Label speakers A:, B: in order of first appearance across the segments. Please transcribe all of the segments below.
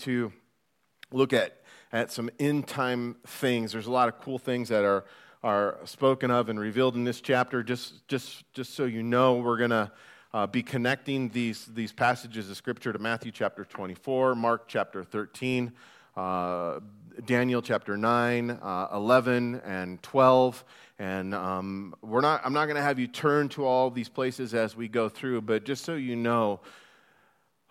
A: to look at, at some end time things. There's a lot of cool things that are, are spoken of and revealed in this chapter. Just, just, just so you know, we're going to uh, be connecting these, these passages of Scripture to Matthew chapter 24, Mark chapter 13, uh, Daniel chapter 9, uh, 11, and 12. And um, we're not, I'm not going to have you turn to all these places as we go through, but just so you know,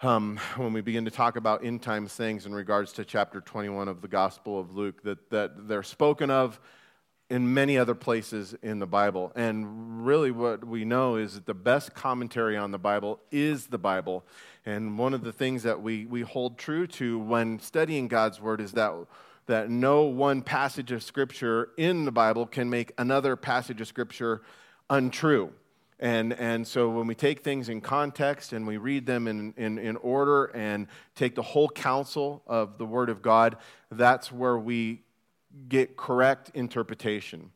A: um, when we begin to talk about end times things in regards to chapter 21 of the Gospel of Luke, that, that they're spoken of in many other places in the Bible. And really, what we know is that the best commentary on the Bible is the Bible. And one of the things that we, we hold true to when studying God's Word is that, that no one passage of Scripture in the Bible can make another passage of Scripture untrue. And, and so when we take things in context and we read them in, in, in order and take the whole counsel of the Word of God, that's where we get correct interpretation.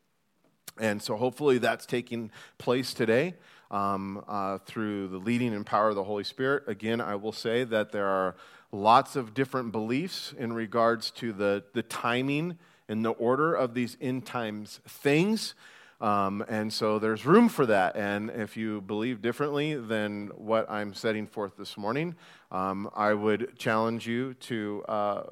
A: And so hopefully that's taking place today um, uh, through the leading and power of the Holy Spirit. Again, I will say that there are lots of different beliefs in regards to the, the timing and the order of these end times things. Um, and so there's room for that. And if you believe differently than what I'm setting forth this morning, um, I would challenge you to uh,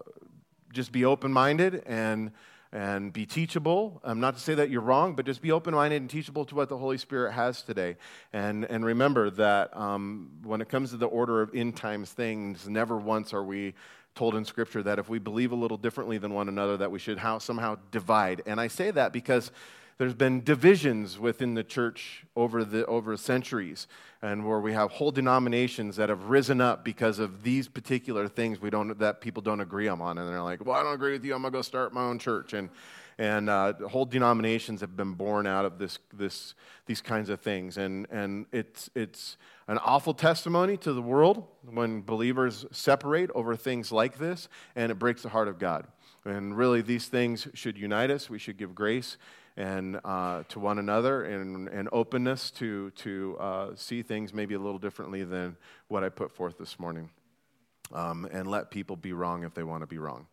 A: just be open minded and and be teachable. Um, not to say that you're wrong, but just be open minded and teachable to what the Holy Spirit has today. And, and remember that um, when it comes to the order of end times things, never once are we told in Scripture that if we believe a little differently than one another, that we should how, somehow divide. And I say that because there's been divisions within the church over the over centuries and where we have whole denominations that have risen up because of these particular things we don't that people don't agree on and they're like well i don't agree with you i'm going to go start my own church and and uh, whole denominations have been born out of this, this, these kinds of things. And, and it's, it's an awful testimony to the world when believers separate over things like this, and it breaks the heart of God. And really, these things should unite us. We should give grace and uh, to one another and, and openness to, to uh, see things maybe a little differently than what I put forth this morning. Um, and let people be wrong if they want to be wrong.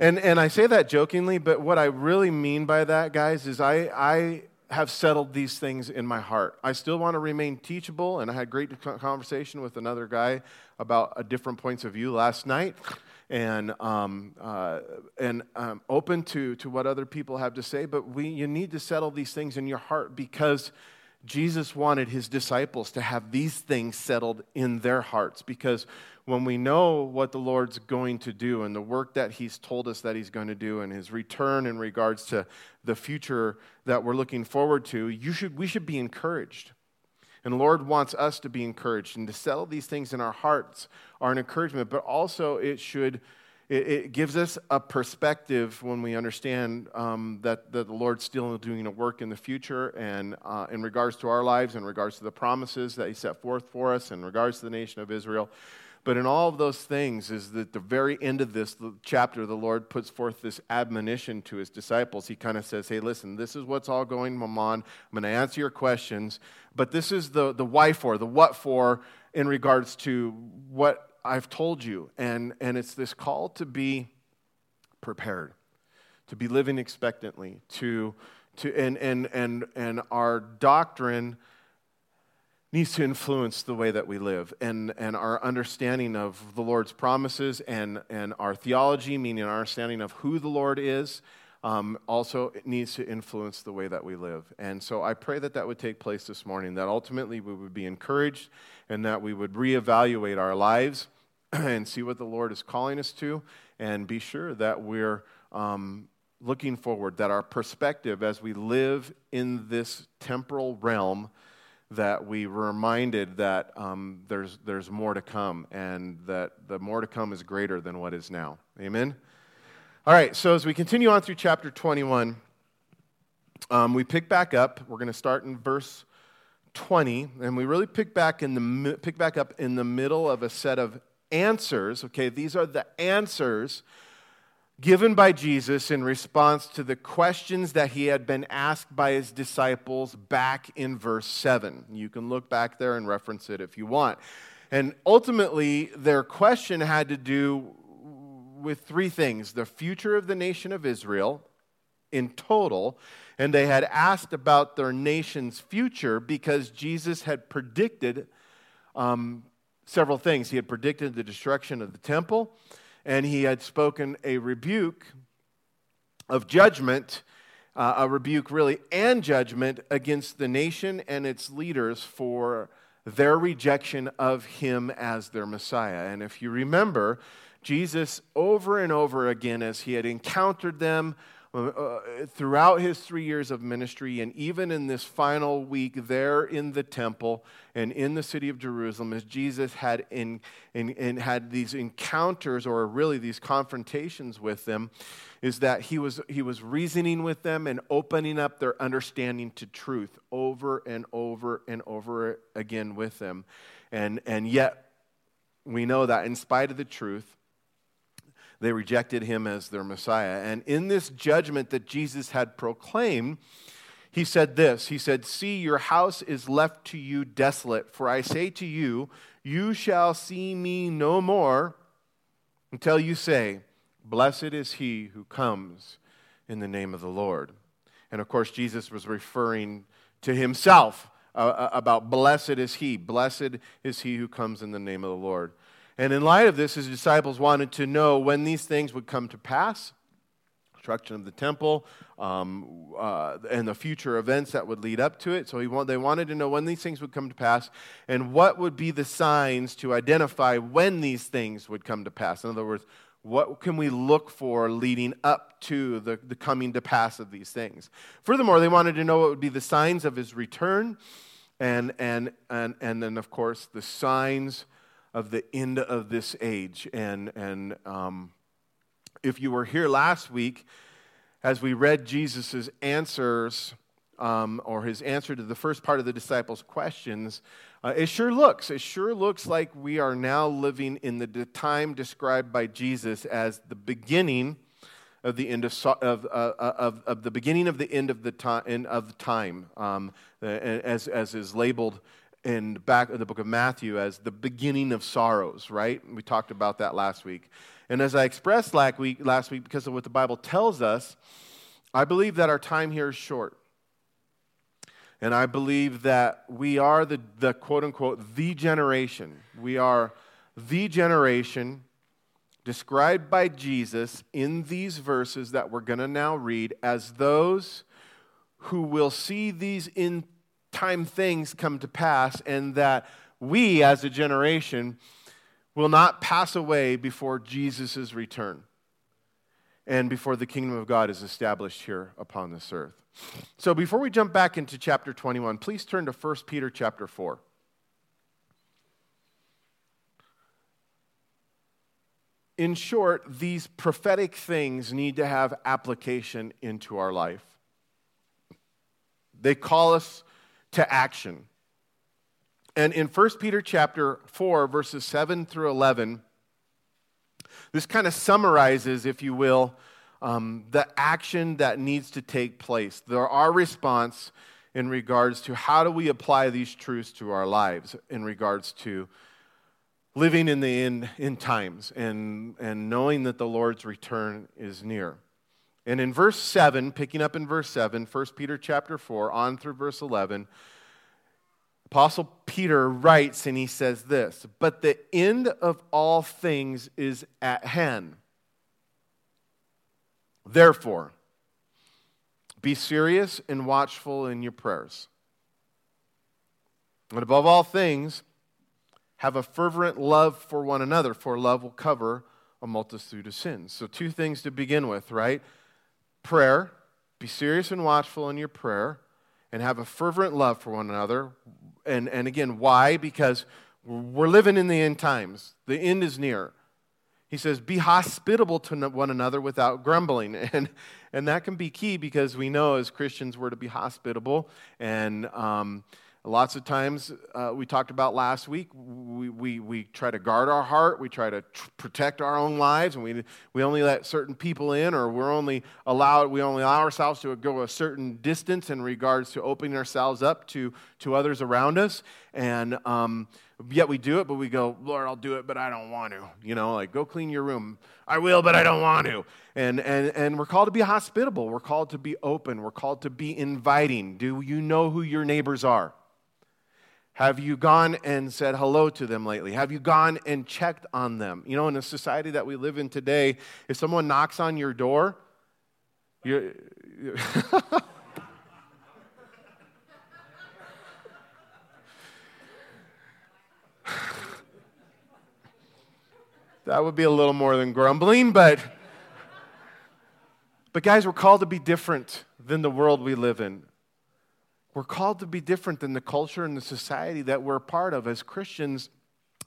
A: and, and I say that jokingly, but what I really mean by that, guys, is I, I have settled these things in my heart. I still want to remain teachable, and I had a great conversation with another guy about different points of view last night and, um, uh, and um, open to, to what other people have to say, but we, you need to settle these things in your heart because Jesus wanted his disciples to have these things settled in their hearts because when we know what the Lord's going to do and the work that he's told us that he's going to do and his return in regards to the future that we're looking forward to, you should, we should be encouraged. And the Lord wants us to be encouraged and to settle these things in our hearts are an encouragement, but also it should, it, it gives us a perspective when we understand um, that, that the Lord's still doing a work in the future and uh, in regards to our lives, in regards to the promises that He set forth for us, in regards to the nation of Israel. But in all of those things, is that the very end of this chapter, the Lord puts forth this admonition to his disciples. He kind of says, Hey, listen, this is what's all going on. I'm going to answer your questions, but this is the, the why for, the what for in regards to what I've told you. And, and it's this call to be prepared, to be living expectantly, to, to, and, and, and, and our doctrine needs to influence the way that we live and, and our understanding of the Lord's promises and, and our theology, meaning our understanding of who the Lord is, um, also needs to influence the way that we live. And so I pray that that would take place this morning, that ultimately we would be encouraged and that we would reevaluate our lives and see what the Lord is calling us to and be sure that we're um, looking forward, that our perspective as we live in this temporal realm that we were reminded that um, there's, there's more to come and that the more to come is greater than what is now. Amen? All right, so as we continue on through chapter 21, um, we pick back up. We're going to start in verse 20, and we really pick back, in the, pick back up in the middle of a set of answers. Okay, these are the answers given by Jesus in response to the questions that he had been asked by his disciples back in verse 7. You can look back there and reference it if you want. And ultimately, their question had to do with three things the future of the nation of Israel in total. And they had asked about their nation's future because Jesus had predicted um, several things. He had predicted the destruction of the temple, and he had spoken a rebuke of judgment, uh, a rebuke really and judgment against the nation and its leaders for their rejection of him as their Messiah. And if you remember, Jesus, over and over again, as he had encountered them uh, uh, throughout his three years of ministry, and even in this final week there in the temple and in the city of Jerusalem, as Jesus had, in, in, in had these encounters or really these confrontations with them, is that he was, he was reasoning with them and opening up their understanding to truth over and over and over again with them. And, and yet, we know that in spite of the truth, they rejected him as their Messiah. And in this judgment that Jesus had proclaimed, he said this He said, See, your house is left to you desolate, for I say to you, you shall see me no more until you say, Blessed is he who comes in the name of the Lord. And of course, Jesus was referring to himself uh, uh about blessed is he, blessed is he who comes in the name of the Lord. And in light of this, his disciples wanted to know when these things would come to pass destruction of the temple um, uh, and the future events that would lead up to it. So want, they wanted to know when these things would come to pass and what would be the signs to identify when these things would come to pass. In other words, what can we look for leading up to the, the coming to pass of these things? Furthermore, they wanted to know what would be the signs of his return and, and, and, and then, of course, the signs of the end of this age. And, and um, if you were here last week, as we read Jesus' answers, um, or his answer to the first part of the disciples' questions, uh, it sure looks, it sure looks like we are now living in the time described by Jesus as the beginning of the end of, of, uh, uh, of, of the beginning of the end of the time, of time um, as, as is labeled in back of the book of Matthew as the beginning of sorrows, right? We talked about that last week. And as I expressed last week, last week, because of what the Bible tells us, I believe that our time here is short. And I believe that we are the, the quote unquote, the generation. We are the generation described by Jesus in these verses that we're going to now read as those who will see these in time things come to pass, and that we as a generation will not pass away before Jesus' return and before the kingdom of God is established here upon this earth. So before we jump back into chapter 21, please turn to 1 Peter chapter 4. In short, these prophetic things need to have application into our life. They call us to action. And in 1 Peter chapter 4 verses 7 through 11, this kind of summarizes, if you will, um, the action that needs to take place. There are response in regards to how do we apply these truths to our lives in regards to living in the end, end times and, and knowing that the Lord's return is near. And in verse 7, picking up in verse 7, 1 Peter chapter 4, on through verse 11, Apostle Peter writes and he says this But the end of all things is at hand. Therefore, be serious and watchful in your prayers. And above all things, have a fervent love for one another, for love will cover a multitude of sins. So, two things to begin with, right? Prayer, be serious and watchful in your prayer, and have a fervent love for one another. And, and again, why? Because we're living in the end times, the end is near. He says, Be hospitable to one another without grumbling. And, and that can be key because we know as Christians we're to be hospitable. And um, lots of times, uh, we talked about last week, we, we, we try to guard our heart, we try to tr- protect our own lives, and we, we only let certain people in, or we're only allowed, we only allow ourselves to go a certain distance in regards to opening ourselves up to, to others around us. And um, Yet we do it, but we go, Lord, I'll do it, but I don't want to. You know, like, go clean your room. I will, but I don't want to. And, and, and we're called to be hospitable. We're called to be open. We're called to be inviting. Do you know who your neighbors are? Have you gone and said hello to them lately? Have you gone and checked on them? You know, in a society that we live in today, if someone knocks on your door, you're. that would be a little more than grumbling, but. But, guys, we're called to be different than the world we live in. We're called to be different than the culture and the society that we're part of as Christians,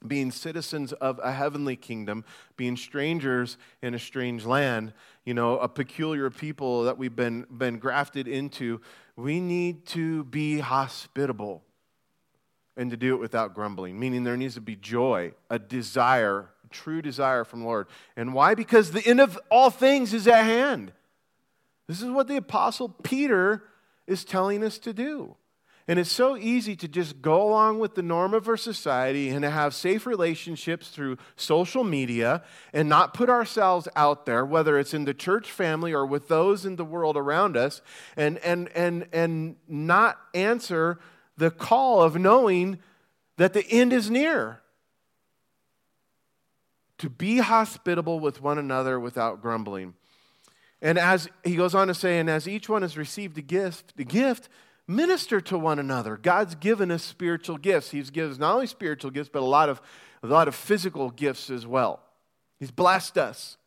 A: being citizens of a heavenly kingdom, being strangers in a strange land, you know, a peculiar people that we've been, been grafted into. We need to be hospitable and to do it without grumbling, meaning there needs to be joy, a desire, a true desire from the Lord. And why? Because the end of all things is at hand. This is what the Apostle Peter is telling us to do. And it's so easy to just go along with the norm of our society and to have safe relationships through social media and not put ourselves out there, whether it's in the church family or with those in the world around us, and, and, and, and not answer the call of knowing that the end is near. To be hospitable with one another without grumbling. And as he goes on to say, and as each one has received a gift, the gift, minister to one another. God's given us spiritual gifts. He's given us not only spiritual gifts, but a lot of, a lot of physical gifts as well. He's blessed us.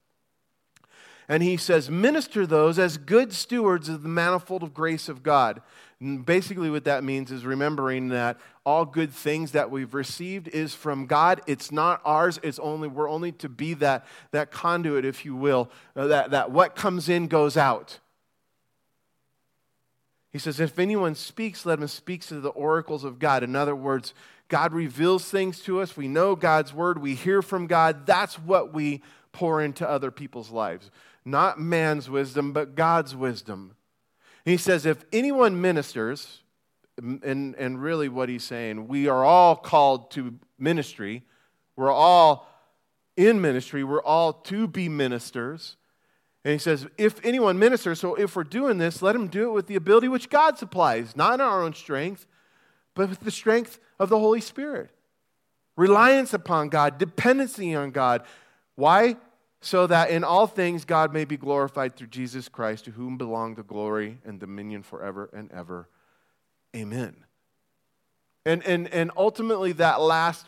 A: And he says, minister those as good stewards of the manifold of grace of God. Basically, what that means is remembering that all good things that we've received is from God. It's not ours. It's only we're only to be that, that conduit, if you will, uh, that, that what comes in goes out. He says, if anyone speaks, let him speak to the oracles of God. In other words, God reveals things to us. We know God's word. We hear from God. That's what we pour into other people's lives. Not man's wisdom, but God's wisdom. He says, if anyone ministers, and, and really what he's saying, we are all called to ministry. We're all in ministry. We're all to be ministers. And he says, if anyone ministers, so if we're doing this, let him do it with the ability which God supplies, not in our own strength, but with the strength of the Holy Spirit. Reliance upon God, dependency on God. Why? So that in all things God may be glorified through Jesus Christ, to whom belong the glory and dominion forever and ever. Amen. And, and, and ultimately, that last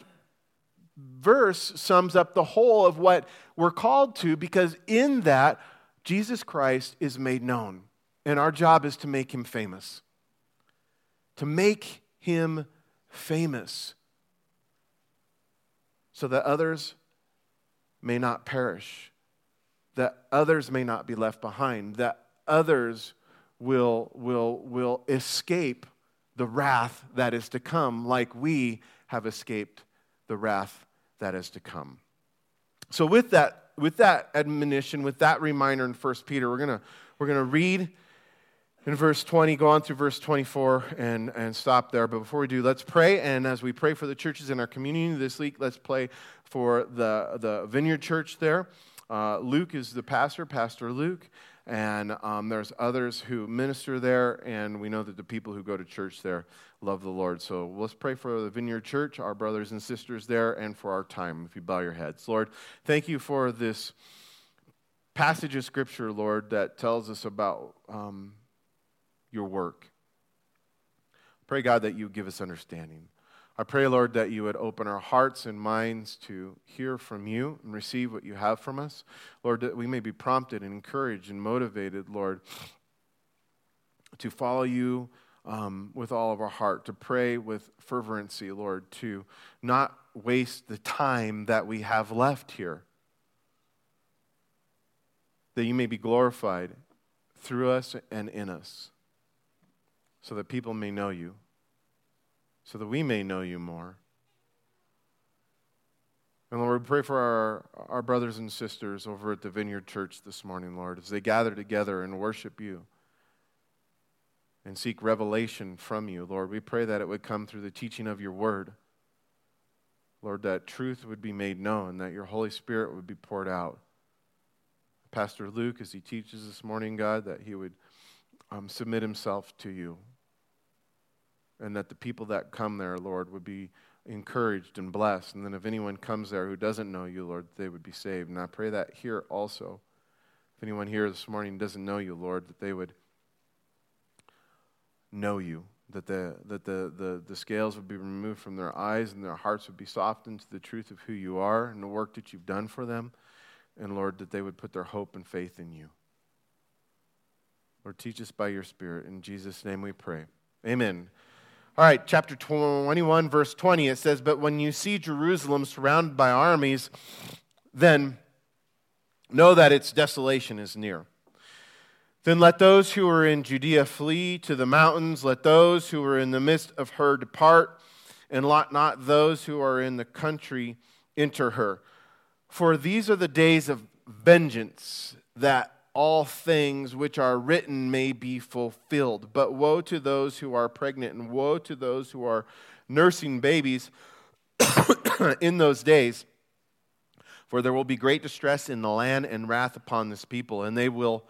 A: verse sums up the whole of what we're called to because in that, Jesus Christ is made known. And our job is to make him famous. To make him famous so that others may not perish, that others may not be left behind, that others will, will, will escape the wrath that is to come, like we have escaped the wrath that is to come. So, with that, with that admonition, with that reminder in 1 Peter, we're going we're to read in verse 20, go on through verse 24 and, and stop there. But before we do, let's pray. And as we pray for the churches in our community this week, let's pray for the, the Vineyard Church there. Uh, Luke is the pastor, Pastor Luke, and um, there's others who minister there, and we know that the people who go to church there love the Lord. So let's pray for the Vineyard Church, our brothers and sisters there, and for our time. If you bow your heads, Lord, thank you for this passage of Scripture, Lord, that tells us about. Um, your work. Pray, God, that you give us understanding. I pray, Lord, that you would open our hearts and minds to hear from you and receive what you have from us. Lord, that we may be prompted and encouraged and motivated, Lord, to follow you um, with all of our heart, to pray with fervency, Lord, to not waste the time that we have left here, that you may be glorified through us and in us so that people may know you, so that we may know you more. And Lord, we pray for our, our brothers and sisters over at the Vineyard Church this morning, Lord, as they gather together and worship you and seek revelation from you, Lord. We pray that it would come through the teaching of your word. Lord, that truth would be made known, that your Holy Spirit would be poured out. Pastor Luke, as he teaches this morning, God, that he would um, submit himself to you. And that the people that come there, Lord, would be encouraged and blessed. And then if anyone comes there who doesn't know you, Lord, they would be saved. And I pray that here also. If anyone here this morning doesn't know you, Lord, that they would know you, that the, that the, the, the scales would be removed from their eyes and their hearts would be softened to the truth of who you are and the work that you've done for them. And Lord, that they would put their hope and faith in you. Lord, teach us by your Spirit. In Jesus' name we pray. Amen. All right, chapter 21, verse 20, it says, But when you see Jerusalem surrounded by armies, then know that its desolation is near. Then let those who are in Judea flee to the mountains. Let those who are in the midst of her depart, and let not those who are in the country enter her. For these are the days of vengeance, that all things which are written may be fulfilled. But woe to those who are pregnant, and woe to those who are nursing babies in those days. For there will be great distress in the land and wrath upon this people, and they will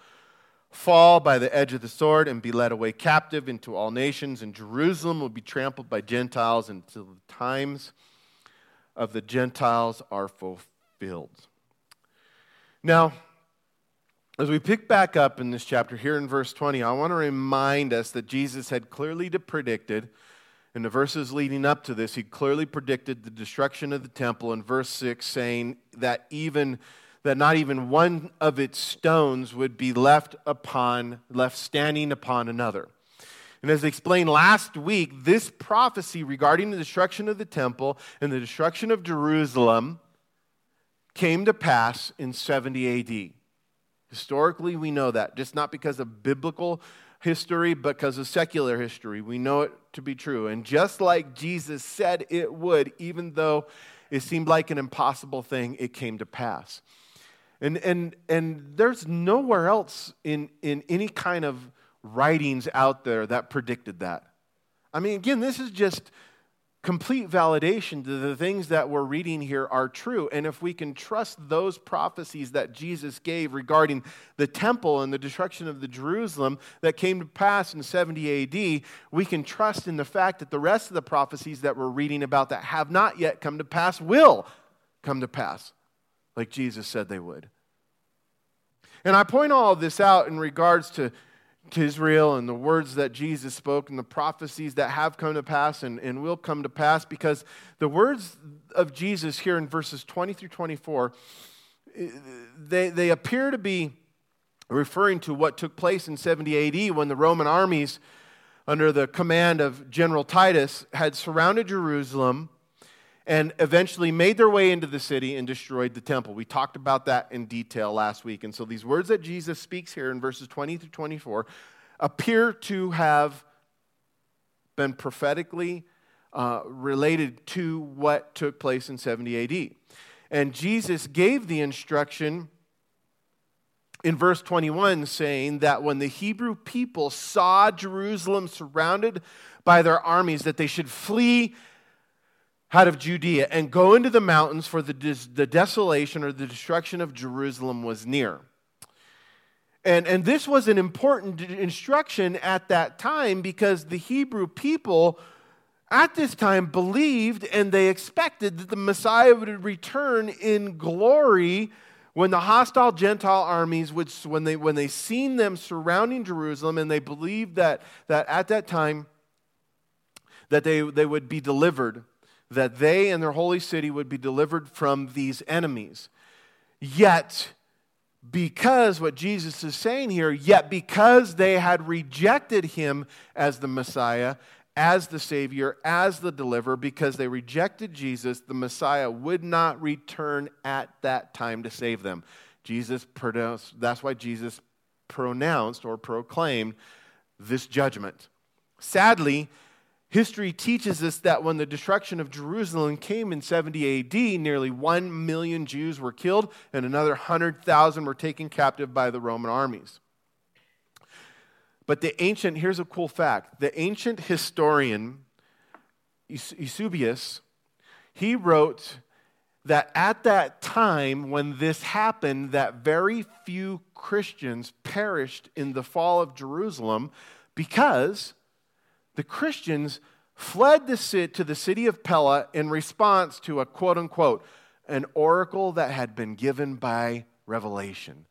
A: fall by the edge of the sword and be led away captive into all nations, and Jerusalem will be trampled by Gentiles until the times of the Gentiles are fulfilled. Now, as we pick back up in this chapter here in verse 20, I want to remind us that Jesus had clearly predicted, in the verses leading up to this, he clearly predicted the destruction of the temple in verse 6, saying that even that not even one of its stones would be left upon left standing upon another. And as I explained last week, this prophecy regarding the destruction of the temple and the destruction of Jerusalem came to pass in 70 AD. Historically, we know that, just not because of biblical history, but because of secular history. We know it to be true. And just like Jesus said it would, even though it seemed like an impossible thing, it came to pass. And, and, and there's nowhere else in, in any kind of writings out there that predicted that. I mean, again, this is just complete validation that the things that we're reading here are true. And if we can trust those prophecies that Jesus gave regarding the temple and the destruction of the Jerusalem that came to pass in 70 AD, we can trust in the fact that the rest of the prophecies that we're reading about that have not yet come to pass will come to pass, like Jesus said they would. And I point all this out in regards to to Israel and the words that Jesus spoke and the prophecies that have come to pass and, and will come to pass because the words of Jesus here in verses 20 through 24, eh, they, they appear to be referring to what took place in 70 AD when the Roman armies, under the command of General Titus, had surrounded Jerusalem and eventually made their way into the city and destroyed the temple. We talked about that in detail last week. And so these words that Jesus speaks here in verses 20 through 24 appear to have been prophetically uh, related to what took place in 70 AD. And Jesus gave the instruction in verse 21 saying that when the Hebrew people saw Jerusalem surrounded by their armies, that they should flee out of Judea and go into the mountains, for the, the desolation or the destruction of Jerusalem was near. And, and this was an important instruction at that time because the Hebrew people at this time believed and they expected that the Messiah would return in glory when the hostile Gentile armies would, when they, when they seen them surrounding Jerusalem and they believed that, that at that time that they, they would be delivered that they and their holy city would be delivered from these enemies. Yet, because what Jesus is saying here, yet because they had rejected him as the Messiah, as the Savior, as the deliverer, because they rejected Jesus, the Messiah would not return at that time to save them. Jesus pronounced, that's why Jesus pronounced or proclaimed this judgment. Sadly, History teaches us that when the destruction of Jerusalem came in 70 AD, nearly 1 million Jews were killed and another 100,000 were taken captive by the Roman armies. But the ancient, here's a cool fact the ancient historian Eusebius, he wrote that at that time when this happened, that very few Christians perished in the fall of Jerusalem because the Christians fled to the city of Pella in response to a quote unquote, an oracle that had been given by revelation.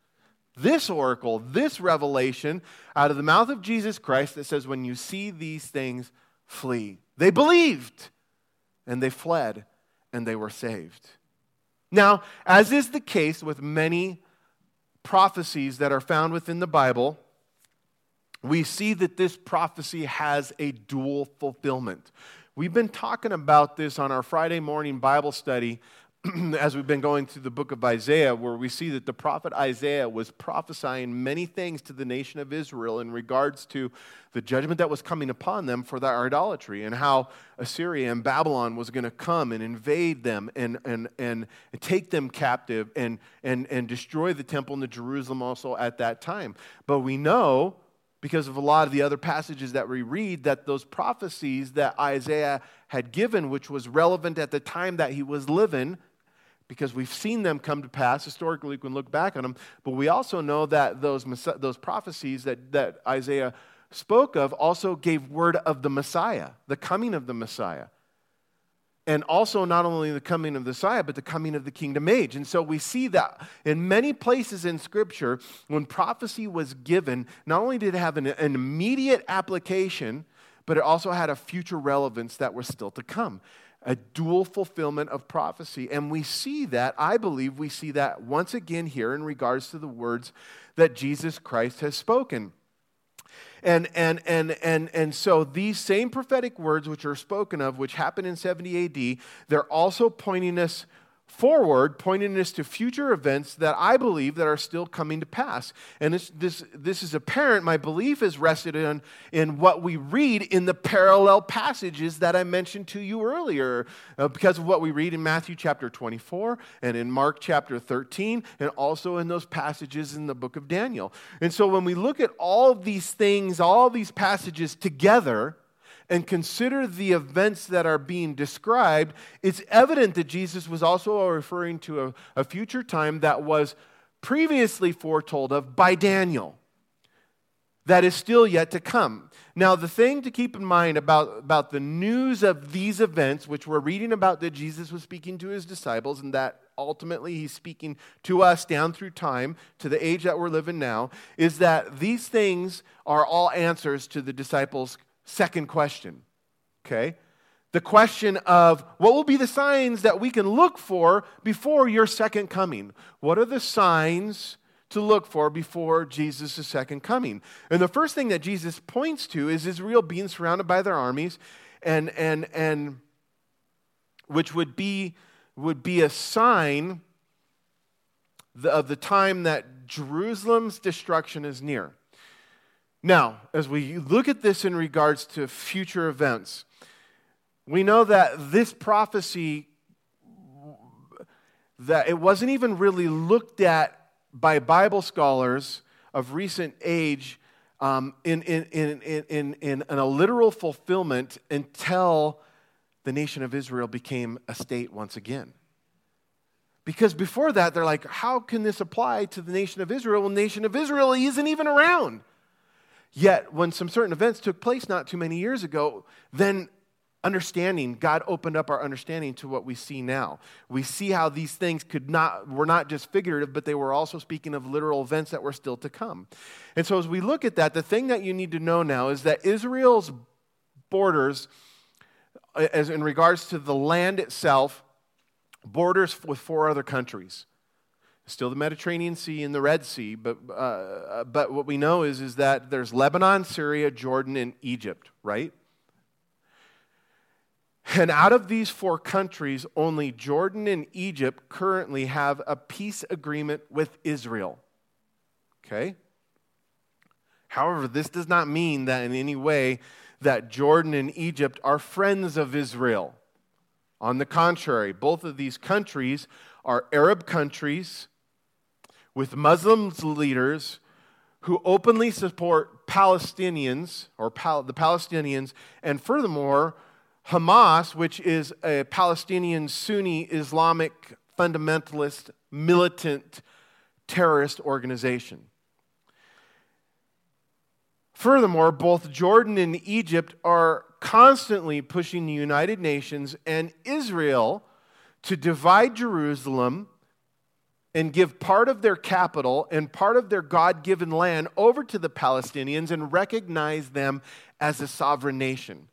A: This oracle, this revelation out of the mouth of Jesus Christ that says, when you see these things, flee. They believed and they fled and they were saved. Now, as is the case with many prophecies that are found within the Bible, we see that this prophecy has a dual fulfillment. We've been talking about this on our Friday morning Bible study as we've been going through the book of Isaiah, where we see that the prophet Isaiah was prophesying many things to the nation of Israel in regards to the judgment that was coming upon them for their idolatry and how Assyria and Babylon was going to come and invade them and, and, and take them captive and, and, and destroy the temple in Jerusalem also at that time. But we know because of a lot of the other passages that we read that those prophecies that Isaiah had given, which was relevant at the time that he was living, because we've seen them come to pass. Historically, we can look back on them. But we also know that those, those prophecies that, that Isaiah spoke of also gave word of the Messiah, the coming of the Messiah. And also, not only the coming of the Messiah, but the coming of the kingdom age. And so we see that in many places in Scripture, when prophecy was given, not only did it have an, an immediate application, but it also had a future relevance that was still to come a dual fulfillment of prophecy. And we see that, I believe, we see that once again here in regards to the words that Jesus Christ has spoken. And, and, and, and, and so these same prophetic words, which are spoken of, which happened in 70 AD, they're also pointing us forward, pointing us to future events that I believe that are still coming to pass. And this, this, this is apparent. My belief is rested in, in what we read in the parallel passages that I mentioned to you earlier, uh, because of what we read in Matthew chapter 24 and in Mark chapter 13, and also in those passages in the book of Daniel. And so when we look at all of these things, all these passages together, and consider the events that are being described, it's evident that Jesus was also referring to a, a, future time that was previously foretold of by Daniel that is still yet to come. Now, the thing to keep in mind about, about the news of these events, which we're reading about that Jesus was speaking to his disciples, and that ultimately he's speaking to us down through time, to the age that we're living now, is that these things are all answers to the disciples' second question. Okay? The question of what will be the signs that we can look for before your second coming? What are the signs to look for before Jesus' second coming? And the first thing that Jesus points to is Israel being surrounded by their armies, and, and, and which would be, would be a sign of the time that Jerusalem's destruction is near. Now, as we look at this in regards to future events, we know that this prophecy that it wasn't even really looked at by Bible scholars of recent age um, in, in, in, in, in, in a literal fulfillment until the nation of Israel became a state once again. Because before that, they're like, how can this apply to the nation of Israel the nation of Israel isn't even around? Yet, when some certain events took place not too many years ago, then understanding, God opened up our understanding to what we see now. We see how these things could not, were not just figurative, but they were also speaking of literal events that were still to come. And so, as we look at that, the thing that you need to know now is that Israel's borders, as in regards to the land itself, borders with four other countries still the Mediterranean Sea and the Red Sea, but, uh, but what we know is, is that there's Lebanon, Syria, Jordan, and Egypt, right? And out of these four countries, only Jordan and Egypt currently have a peace agreement with Israel. Okay? However, this does not mean that in any way that Jordan and Egypt are friends of Israel. On the contrary, both of these countries are Arab countries with Muslim leaders who openly support Palestinians or Pal- the Palestinians, and furthermore, Hamas, which is a Palestinian Sunni Islamic fundamentalist, militant, terrorist organization. Furthermore, both Jordan and Egypt are constantly pushing the United Nations and Israel to divide Jerusalem and give part of their capital and part of their God given land over to the Palestinians and recognize them as a sovereign nation.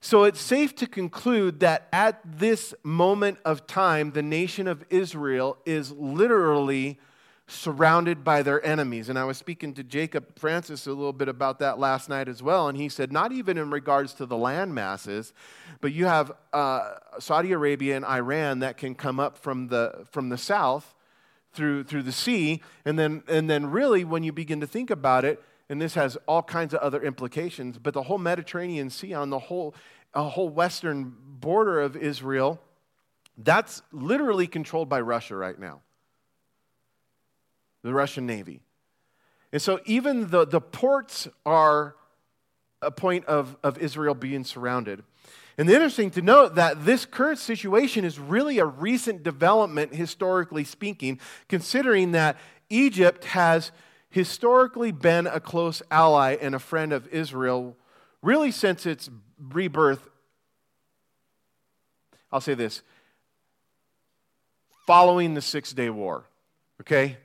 A: So it's safe to conclude that at this moment of time, the nation of Israel is literally surrounded by their enemies. And I was speaking to Jacob Francis a little bit about that last night as well. And he said, not even in regards to the land masses, but you have uh, Saudi Arabia and Iran that can come up from the, from the south through, through the sea. And then, and then, really, when you begin to think about it, and this has all kinds of other implications, but the whole Mediterranean Sea on the whole, a whole western border of Israel, that's literally controlled by Russia right now the Russian Navy. And so even the, the ports are a point of, of Israel being surrounded. And the interesting to note that this current situation is really a recent development, historically speaking, considering that Egypt has historically been a close ally and a friend of Israel, really since its rebirth. I'll say this following the Six Day War. Okay?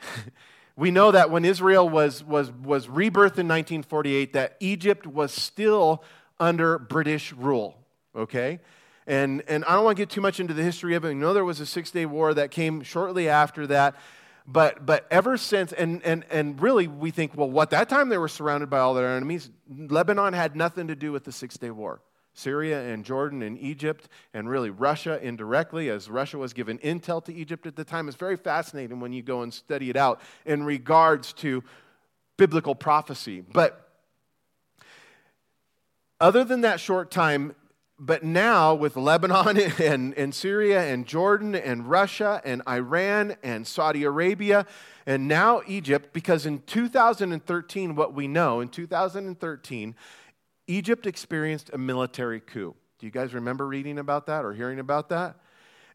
A: we know that when Israel was, was, was rebirthed in 1948, that Egypt was still under British rule, okay? And, and I don't want to get too much into the history of it. We know there was a Six Day War that came shortly after that. But, but ever since, and, and, and really we think, well, what that time they were surrounded by all their enemies, Lebanon had nothing to do with the Six Day War. Syria and Jordan and Egypt, and really Russia indirectly, as Russia was given intel to Egypt at the time. It's very fascinating when you go and study it out in regards to biblical prophecy. But other than that short time, but now with Lebanon and, and Syria and Jordan and Russia and Iran and Saudi Arabia and now Egypt, because in 2013, what we know, in 2013, Egypt experienced a military coup. Do you guys remember reading about that or hearing about that?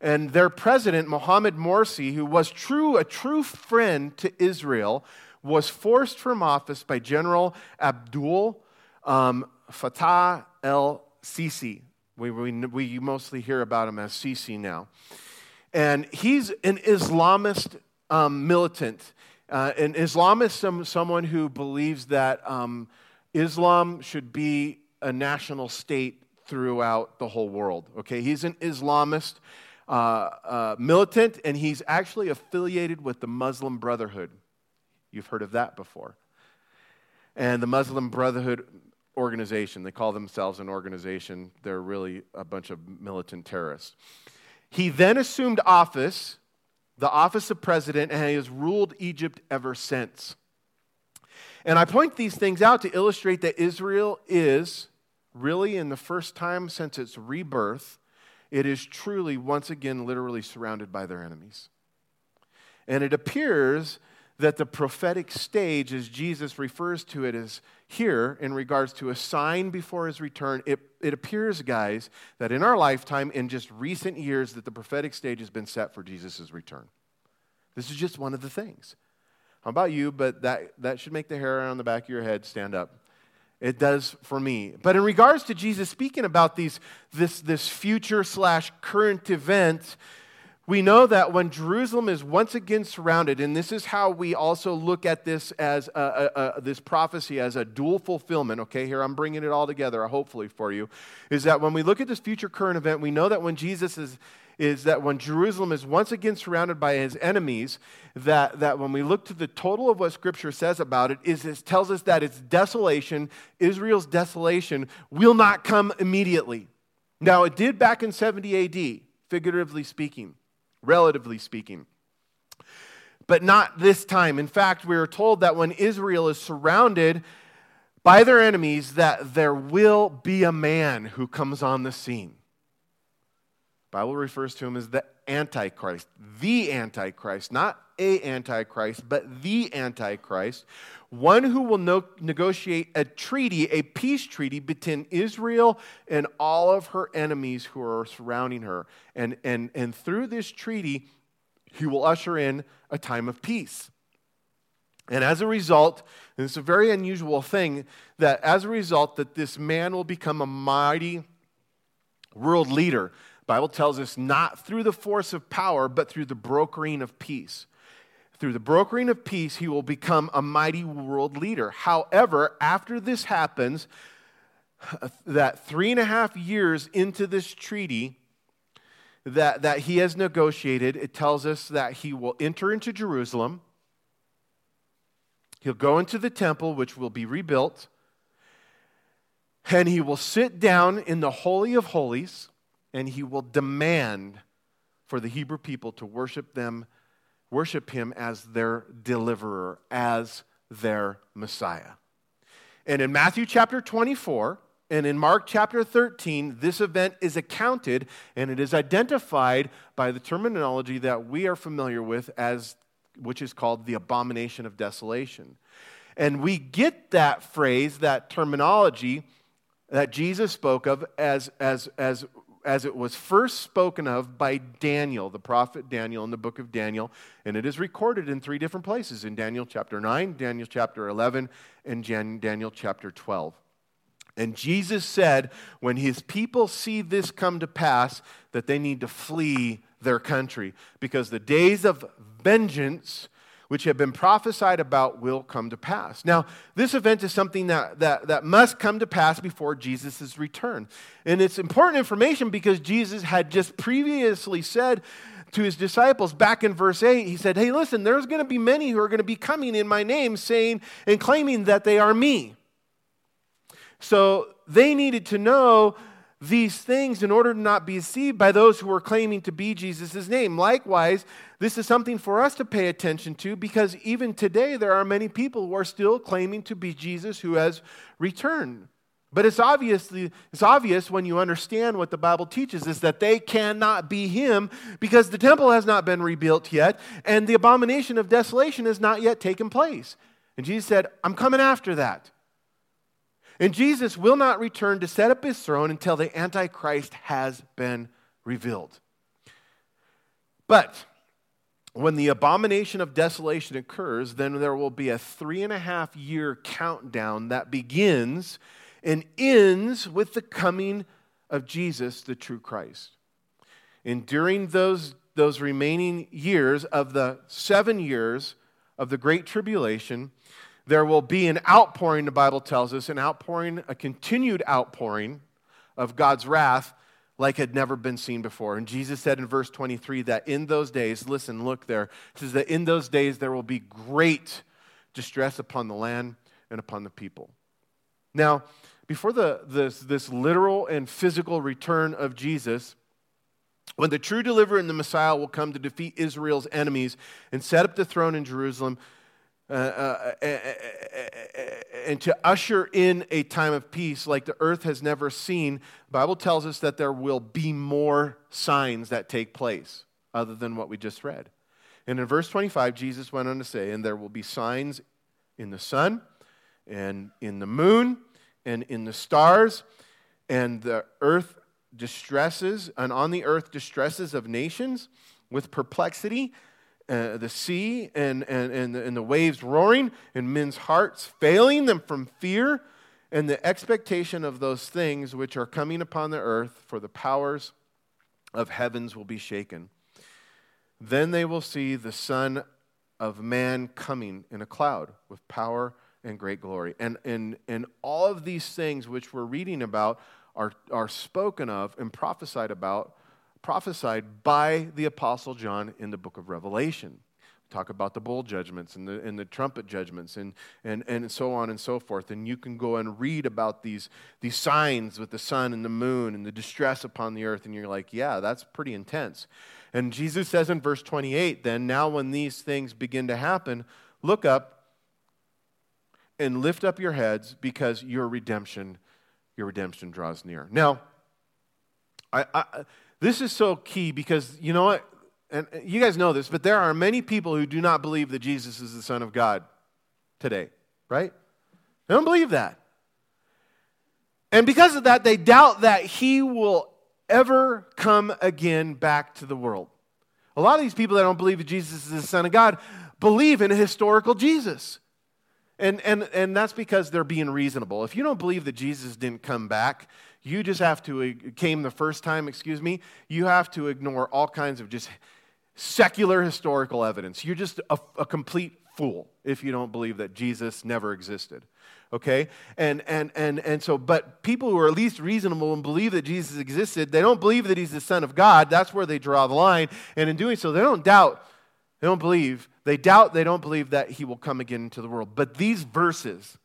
A: And their president, Mohamed Morsi, who was true, a true friend to Israel, was forced from office by General Abdul um, Fattah el Sisi. We, we, we mostly hear about him as Sisi now. And he's an Islamist um, militant. Uh, an Islamist, some, someone who believes that um, Islam should be a national state throughout the whole world. Okay, he's an Islamist uh, uh, militant, and he's actually affiliated with the Muslim Brotherhood. You've heard of that before. And the Muslim Brotherhood organization, they call themselves an organization, they're really a bunch of militant terrorists. He then assumed office, the office of president, and he has ruled Egypt ever since. And I point these things out to illustrate that Israel is really, in the first time since its rebirth, it is truly once again literally surrounded by their enemies. And it appears that the prophetic stage, as Jesus refers to it as here in regards to a sign before his return, it, it appears, guys, that in our lifetime, in just recent years, that the prophetic stage has been set for Jesus' return. This is just one of the things. How about you? But that, that should make the hair on the back of your head stand up. It does for me. But in regards to Jesus speaking about these, this, this future slash current event, we know that when Jerusalem is once again surrounded, and this is how we also look at this as a, a, a, this prophecy as a dual fulfillment. Okay, here I'm bringing it all together, hopefully for you, is that when we look at this future current event, we know that when Jesus is is that when Jerusalem is once again surrounded by his enemies, that, that when we look to the total of what Scripture says about it, is it tells us that its desolation, Israel's desolation, will not come immediately. Now, it did back in 70 AD, figuratively speaking, relatively speaking. But not this time. In fact, we are told that when Israel is surrounded by their enemies, that there will be a man who comes on the scene. Bible refers to him as the Antichrist, the Antichrist, not a Antichrist, but the Antichrist, one who will no- negotiate a treaty, a peace treaty between Israel and all of her enemies who are surrounding her. And, and, and through this treaty, he will usher in a time of peace. And as a result, and it's a very unusual thing, that as a result, that this man will become a mighty world leader. Bible tells us not through the force of power, but through the brokering of peace. Through the brokering of peace, he will become a mighty world leader. However, after this happens, that three and a half years into this treaty that, that he has negotiated, it tells us that he will enter into Jerusalem. He'll go into the temple, which will be rebuilt, and he will sit down in the Holy of Holies, and he will demand for the Hebrew people to worship them worship him as their deliverer, as their Messiah. And in Matthew chapter 24 and in Mark chapter 13, this event is accounted and it is identified by the terminology that we are familiar with as which is called the abomination of desolation. And we get that phrase, that terminology that Jesus spoke of as, as, as as it was first spoken of by Daniel, the prophet Daniel, in the book of Daniel. And it is recorded in three different places in Daniel chapter 9, Daniel chapter 11, and Daniel chapter 12. And Jesus said, when his people see this come to pass, that they need to flee their country because the days of vengeance which have been prophesied about will come to pass. Now, this event is something that, that, that must come to pass before Jesus' return. And it's important information because Jesus had just previously said to his disciples back in verse 8, he said, Hey, listen, there's going to be many who are going to be coming in my name saying and claiming that they are me. So they needed to know these things in order to not be deceived by those who are claiming to be Jesus' name. Likewise, this is something for us to pay attention to because even today there are many people who are still claiming to be Jesus who has returned. But it's obviously it's obvious when you understand what the Bible teaches is that they cannot be him because the temple has not been rebuilt yet and the abomination of desolation has not yet taken place. And Jesus said, "I'm coming after that." And Jesus will not return to set up his throne until the Antichrist has been revealed. But when the abomination of desolation occurs, then there will be a three and a half year countdown that begins and ends with the coming of Jesus, the true Christ. And during those, those remaining years of the seven years of the Great Tribulation, there will be an outpouring, the Bible tells us, an outpouring, a continued outpouring of God's wrath like had never been seen before. And Jesus said in verse 23 that in those days, listen, look there, it says that in those days there will be great distress upon the land and upon the people. Now, before the, this, this literal and physical return of Jesus, when the true deliverer and the Messiah will come to defeat Israel's enemies and set up the throne in Jerusalem, uh, uh, uh, and to usher in a time of peace like the earth has never seen, Bible tells us that there will be more signs that take place other than what we just read. And in verse 25, Jesus went on to say, And there will be signs in the sun, and in the moon, and in the stars, and the earth distresses, and on the earth distresses of nations with perplexity uh, the sea and, and, and, the, and the waves roaring, and men's hearts failing them from fear and the expectation of those things which are coming upon the earth, for the powers of heavens will be shaken. Then they will see the Son of Man coming in a cloud with power and great glory. And, and, and all of these things which we're reading about are, are spoken of and prophesied about prophesied by the Apostle John in the book of Revelation. Talk about the bowl judgments and the, and the trumpet judgments and, and, and so on and so forth. And you can go and read about these, these signs with the sun and the moon and the distress upon the earth. And you're like, yeah, that's pretty intense. And Jesus says in verse 28 then, now when these things begin to happen, look up and lift up your heads because your redemption, your redemption draws near. Now, I, I this is so key because you know what? and you guys know this, but there are many people who do not believe that Jesus is the Son of God today, right? They don't believe that. And because of that, they doubt that he will ever come again back to the world. A lot of these people that don't believe that Jesus is the Son of God believe in a historical Jesus. And, and, and that's because they're being reasonable. If you don't believe that Jesus didn't come back, you just have to, uh, came the first time, excuse me, you have to ignore all kinds of just secular historical evidence. You're just a, a complete fool if you don't believe that Jesus never existed okay? And and and and so but people who are at least reasonable and believe that jesus existed they don't believe that he's the son of god. That's where they draw the line. And in doing so they don't doubt they don't believe they doubt they don't believe that he will come again into the world. But these verses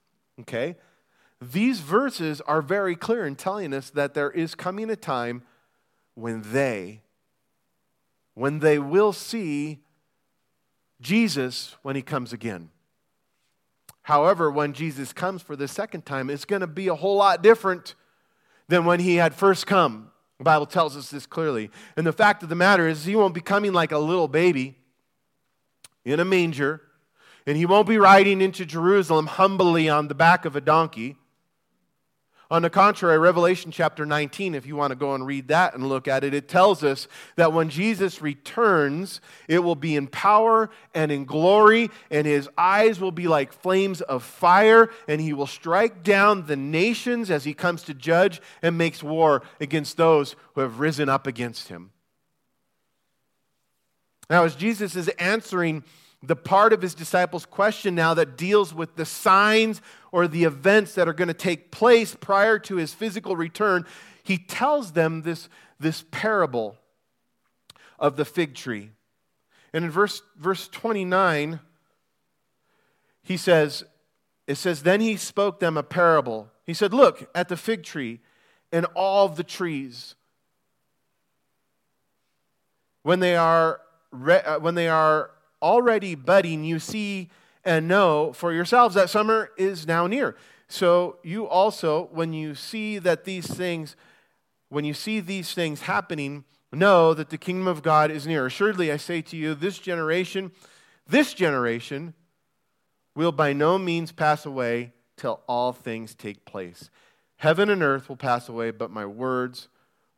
A: okay these verses are very clear in telling us that there is coming a time when they when they will see jesus when he comes again However, when Jesus comes for the second time, it's going to be a whole lot different than when he had first come. The Bible tells us this clearly. And the fact of the matter is, he won't be coming like a little baby in a manger, and he won't be riding into Jerusalem humbly on the back of a donkey. On the contrary, Revelation chapter 19, if you want to go and read that and look at it, it tells us that when Jesus returns, it will be in power and in glory, and his eyes will be like flames of fire, and he will strike down the nations as he comes to judge and makes war against those who have risen up against him. Now, as Jesus is answering the part of his disciples' question now that deals with the signs or the events that are going to take place prior to his physical return, he tells them this, this parable of the fig tree. And in verse, verse 29, he says, it says, Then he spoke them a parable. He said, Look at the fig tree and all the trees. When they are, re- uh, when they are already budding, you see and know for yourselves that summer is now near. So you also, when you see that these things, when you see these things happening, know that the kingdom of God is near. Assuredly, I say to you, this generation, this generation will by no means pass away till all things take place. Heaven and earth will pass away, but my words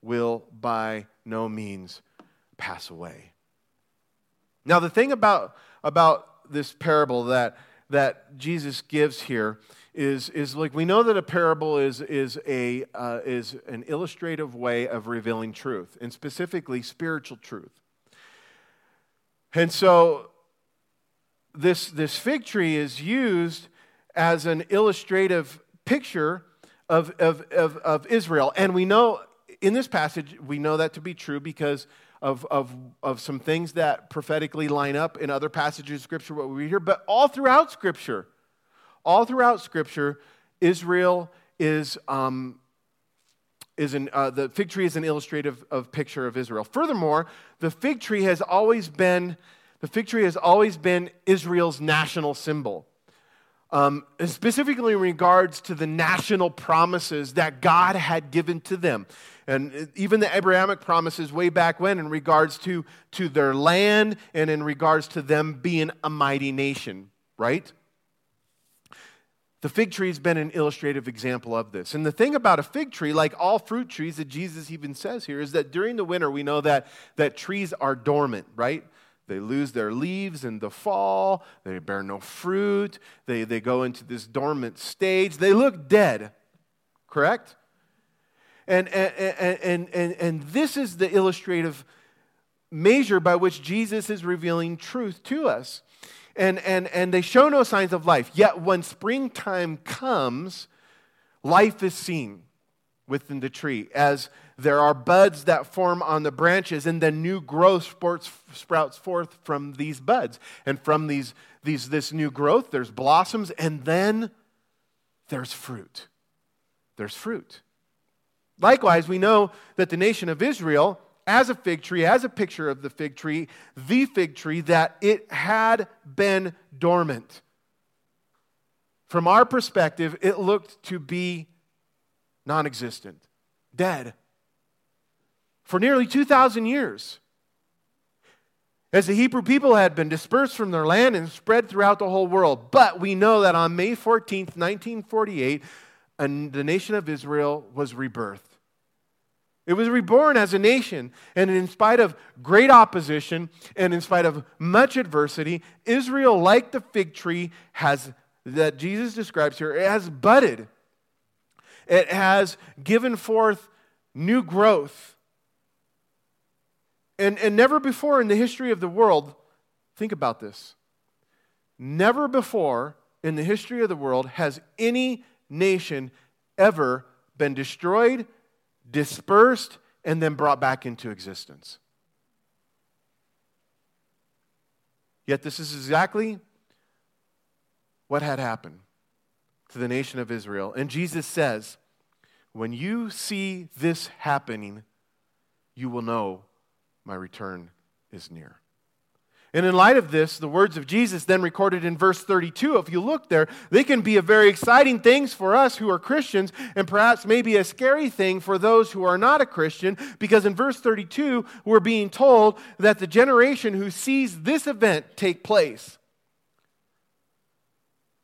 A: will by no means pass away. Now, the thing about, about this parable that, that Jesus gives here is, is like we know that a parable is, is, a, uh, is an illustrative way of revealing truth, and specifically spiritual truth. And so, this, this fig tree is used as an illustrative picture of, of, of, of Israel. And we know in this passage, we know that to be true because of, of, of some things that prophetically line up in other passages of Scripture, what we read here, but all throughout Scripture, all throughout Scripture, Israel is, um, is an, uh, the fig tree is an illustrative of picture of Israel. Furthermore, the fig tree has always been, the fig tree has always been Israel's national symbol. Um, specifically in regards to the national promises that God had given to them and even the Abrahamic promises way back when in regards to, to their land and in regards to them being a mighty nation, right? The fig tree has been an illustrative example of this. And the thing about a fig tree, like all fruit trees that Jesus even says here, is that during the winter we know that, that trees are dormant, right? They lose their leaves in the fall, they bear no fruit, they, they go into this dormant stage. They look dead, correct? And, and, and, and, and this is the illustrative measure by which Jesus is revealing truth to us. And, and, and they show no signs of life. Yet when springtime comes, life is seen within the tree as there are buds that form on the branches and then new growth sprouts, sprouts forth from these buds and from these, these, this new growth there's blossoms and then there's fruit there's fruit Likewise, we know that the nation of Israel, as a fig tree, as a picture of the fig tree, the fig tree, that it had been dormant. From our perspective, it looked to be non existent, dead. For nearly 2,000 years. as the Hebrew people had been dispersed from their land and spread throughout the whole world. But we know that on May 14th, 1948, the nation of Israel was rebirthed. It was reborn as a nation, and in spite of great opposition and in spite of much adversity, Israel, like the fig tree, has that Jesus describes here, it has budded. It has given forth new growth. And, and never before in the history of the world, think about this. Never before in the history of the world has any nation ever been destroyed, dispersed, and then brought back into existence. Yet, this is exactly what had happened to the nation of Israel. And Jesus says, When you see this happening, you will know my return is near. And in light of this, the words of Jesus, then recorded in verse 32, if you look there, they can be a very exciting things for us who are Christians, and perhaps maybe a scary thing for those who are not a Christian, because in verse 32, we're being told that the generation who sees this event take place,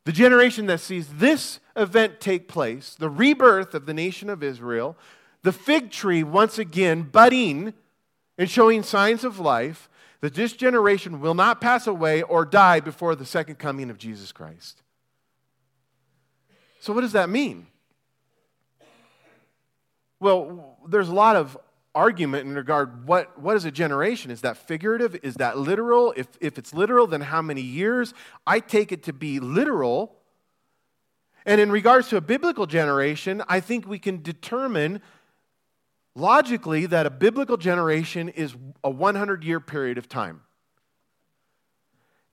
A: the generation that sees this event take place, the rebirth of the nation of Israel, the fig tree once again budding and showing signs of life that this generation will not pass away or die before the second coming of Jesus Christ. So, what does that mean? Well, there's a lot of argument in regard what, what is a generation? Is that figurative? Is that literal? If, if it's literal then how many years? I take it to be literal. And in regards to a biblical generation i think we can determine logically that a biblical generation is a 100 year period of time.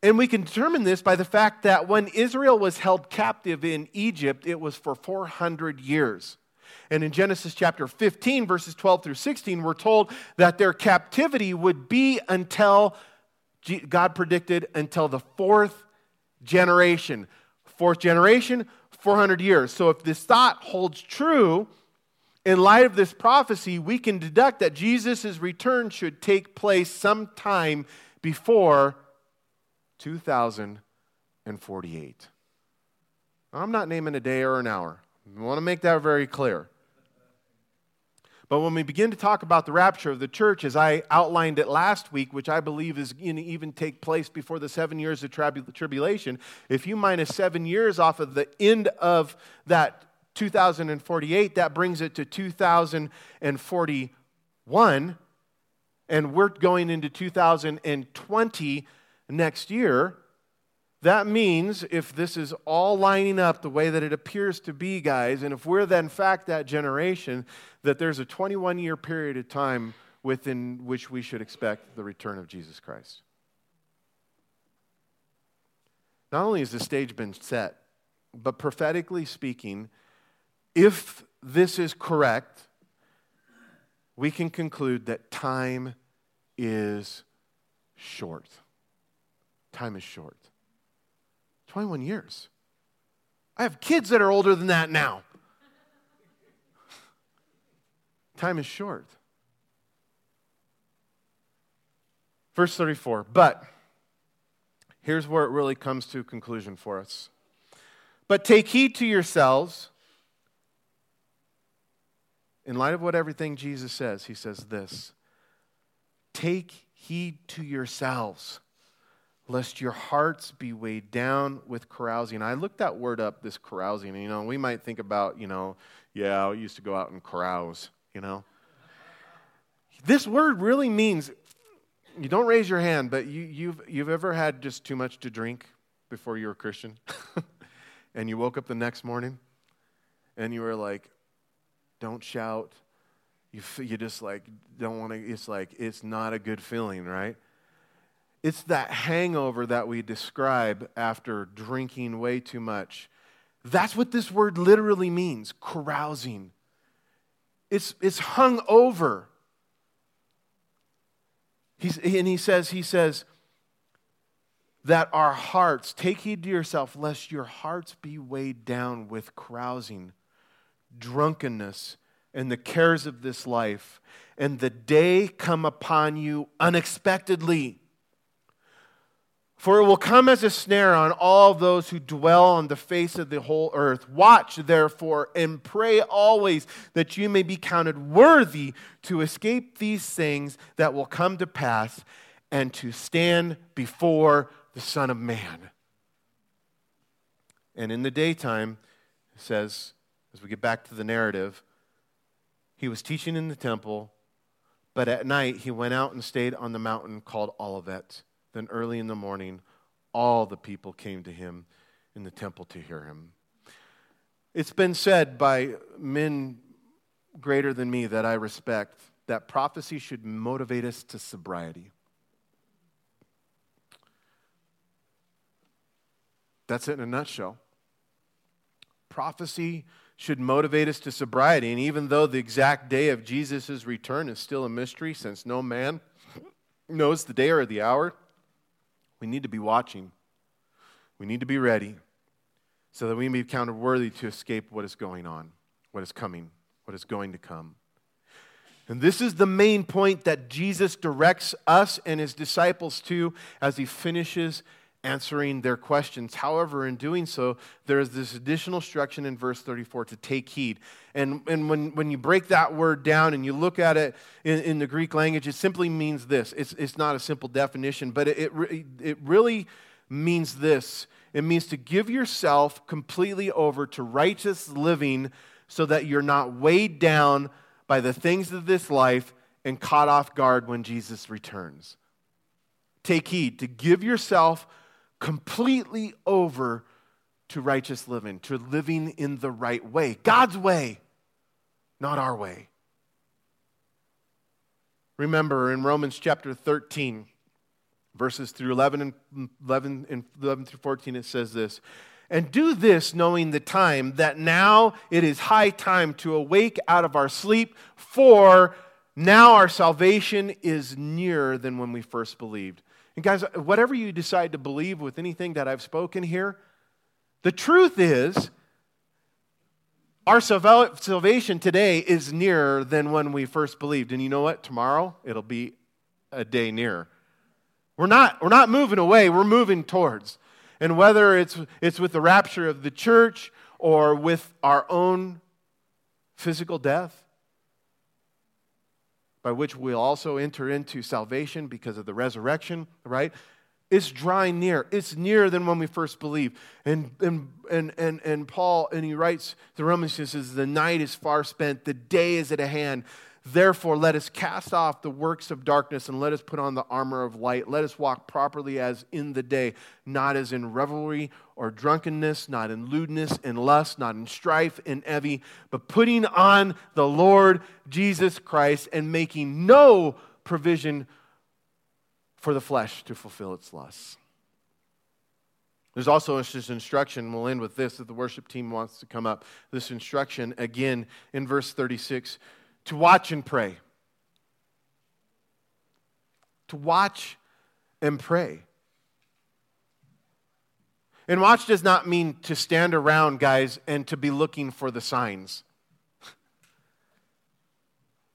A: And we can determine this by the fact that when Israel was held captive in Egypt, it was for 400 years. And in Genesis chapter 15, verses 12 through 16, we're told that their captivity would be until, God predicted, until the fourth generation. Fourth generation, 400 years. So if this thought holds true, in light of this prophecy, we can deduct that Jesus' return should take place sometime before 2048. I'm not naming a day or an hour. I want to make that very clear. But when we begin to talk about the rapture of the church, as I outlined it last week, which I believe is going to even take place before the seven years of tribulation, if you minus seven years off of the end of that 2048, that brings it to 2041. And we're going into 2020 next year. That means if this is all lining up the way that it appears to be, guys, and if we're then, in fact, that generation, that there's a 21 year period of time within which we should expect the return of Jesus Christ. Not only has the stage been set, but prophetically speaking, if this is correct, we can conclude that time is short. Time is short. 21 years. I have kids that are older than that now. Time is short. Verse 34. But here's where it really comes to a conclusion for us. But take heed to yourselves in light of what everything Jesus says, he says this Take heed to yourselves, lest your hearts be weighed down with carousing. I looked that word up, this carousing. You know, we might think about, you know, yeah, I used to go out and carouse, you know. This word really means, you don't raise your hand, but you, you've, you've ever had just too much to drink before you were a Christian? and you woke up the next morning and you were like, don't shout. You, you just like don't want to, it's like, it's not a good feeling, right? It's that hangover that we describe after drinking way too much. That's what this word literally means carousing. It's, it's hung over. He's, and he says, he says, that our hearts, take heed to yourself, lest your hearts be weighed down with carousing drunkenness, and the cares of this life, and the day come upon you unexpectedly. For it will come as a snare on all those who dwell on the face of the whole earth. Watch, therefore, and pray always that you may be counted worthy to escape these things that will come to pass and to stand before the Son of Man. And in the daytime, says, as we get back to the narrative, he was teaching in the temple, but at night he went out and stayed on the mountain called Olivet. Then early in the morning, all the people came to him in the temple to hear him. It's been said by men greater than me that I respect that prophecy should motivate us to sobriety. That's it in a nutshell. Prophecy should motivate us to sobriety. And even though the exact day of Jesus' return is still a mystery, since no man knows the day or the hour, we need to be watching. We need to be ready so that we may be counted worthy to escape what is going on, what is coming, what is going to come. And this is the main point that Jesus directs us and his disciples to as he finishes answering their questions. However, in doing so, there is this additional instruction in verse 34 to take heed. And, and when, when you break that word down and you look at it in, in the Greek language, it simply means this. It's, it's not a simple definition, but it, it, it really means this it means to give yourself completely over to righteous living so that you're not weighed down by the things of this life and caught off guard when Jesus returns. Take heed to give yourself completely over to righteous living, to living in the right way, God's way, not our way. Remember in Romans chapter 13, verses through 11 and 11 and 11 through 14 it says this and do this knowing the time that now it is high time to awake out of our sleep for now our salvation is nearer than when we first believed and guys, whatever you decide to believe with anything that I've spoken here, the truth is our salvation today is nearer than when we first believed. And you know what? Tomorrow it'll be a day nearer. We're not, we're not moving away, we're moving towards. And whether it's, it's with the rapture of the church or with our own physical death, by which we'll also enter into salvation because of the resurrection, right? It's drawing near. It's nearer than when we first believed. And, and, and, and, and Paul, and he writes to Romans, he says, The night is far spent, the day is at hand. Therefore, let us cast off the works of darkness and let us put on the armor of light. Let us walk properly as in the day, not as in revelry or drunkenness, not in lewdness and lust, not in strife and envy, but putting on the Lord Jesus Christ and making no provision for the flesh to fulfill its lusts. There's also this instruction, we'll end with this, that the worship team wants to come up. This instruction, again, in verse 36 to watch and pray. To watch and pray. And watch does not mean to stand around, guys, and to be looking for the signs.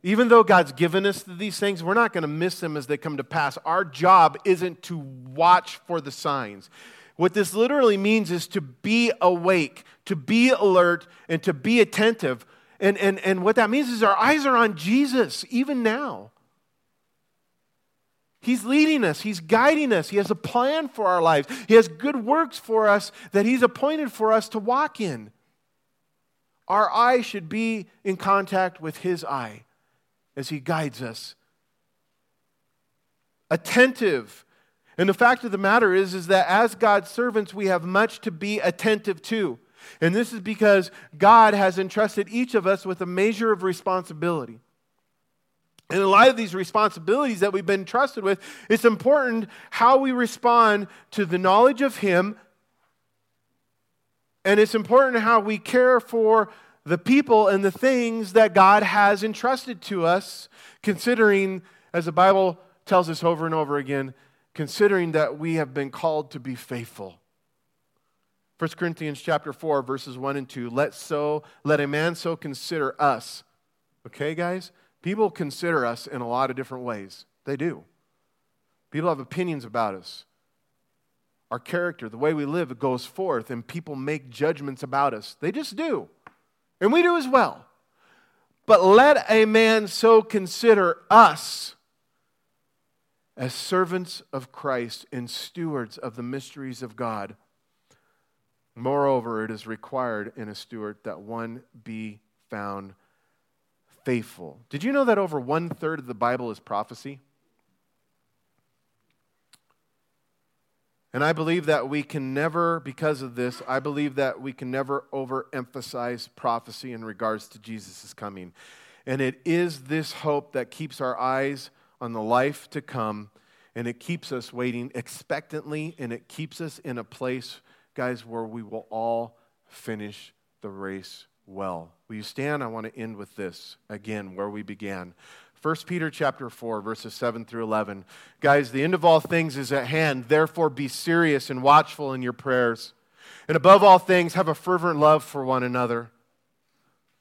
A: Even though God's given us these things, we're not going to miss them as they come to pass. Our job isn't to watch for the signs. What this literally means is to be awake, to be alert, and to be attentive and, and, and what that means is our eyes are on Jesus even now. He's leading us, He's guiding us, He has a plan for our lives, He has good works for us that He's appointed for us to walk in. Our eye should be in contact with His eye as He guides us. Attentive. And the fact of the matter is, is that as God's servants, we have much to be attentive to. And this is because God has entrusted each of us with a measure of responsibility. And in light of these responsibilities that we've been trusted with, it's important how we respond to the knowledge of Him. And it's important how we care for the people and the things that God has entrusted to us, considering, as the Bible tells us over and over again, considering that we have been called to be faithful. 1 Corinthians chapter 4 verses 1 and 2 let so let a man so consider us okay guys people consider us in a lot of different ways they do people have opinions about us our character, the way we live, it goes forth, and people make judgments about us. They just do. And we do as well. But let a man so consider us as servants of Christ and stewards of the mysteries of God. Moreover, it is required in a steward that one be found faithful. Did you know that over one third of the Bible is prophecy? And I believe that we can never, because of this, I believe that we can never overemphasize prophecy in regards to Jesus' coming. And it is this hope that keeps our eyes on the life to come, and it keeps us waiting expectantly, and it keeps us in a place, guys, where we will all finish the race well. Will you stand? I want to end with this again, where we began. 1 Peter chapter 4 verses 7 through 11. Guys, the end of all things is at hand. Therefore be serious and watchful in your prayers. And above all things have a fervent love for one another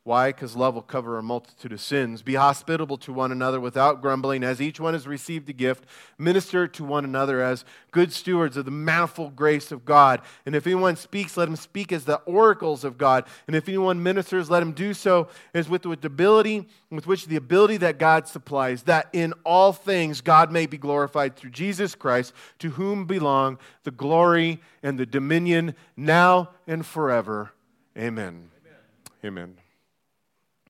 A: why? Because love will cover a multitude of sins. Be hospitable to one another without grumbling, as each one has received a gift. Minister to one another as good stewards of the manifold grace of God. And if anyone speaks, let him speak as the oracles of God. And if anyone ministers, let him do so as with the ability, with which the ability that God supplies, that in all things God may be glorified through Jesus Christ, to whom belong the glory and the dominion now and forever. Amen. Amen. Amen.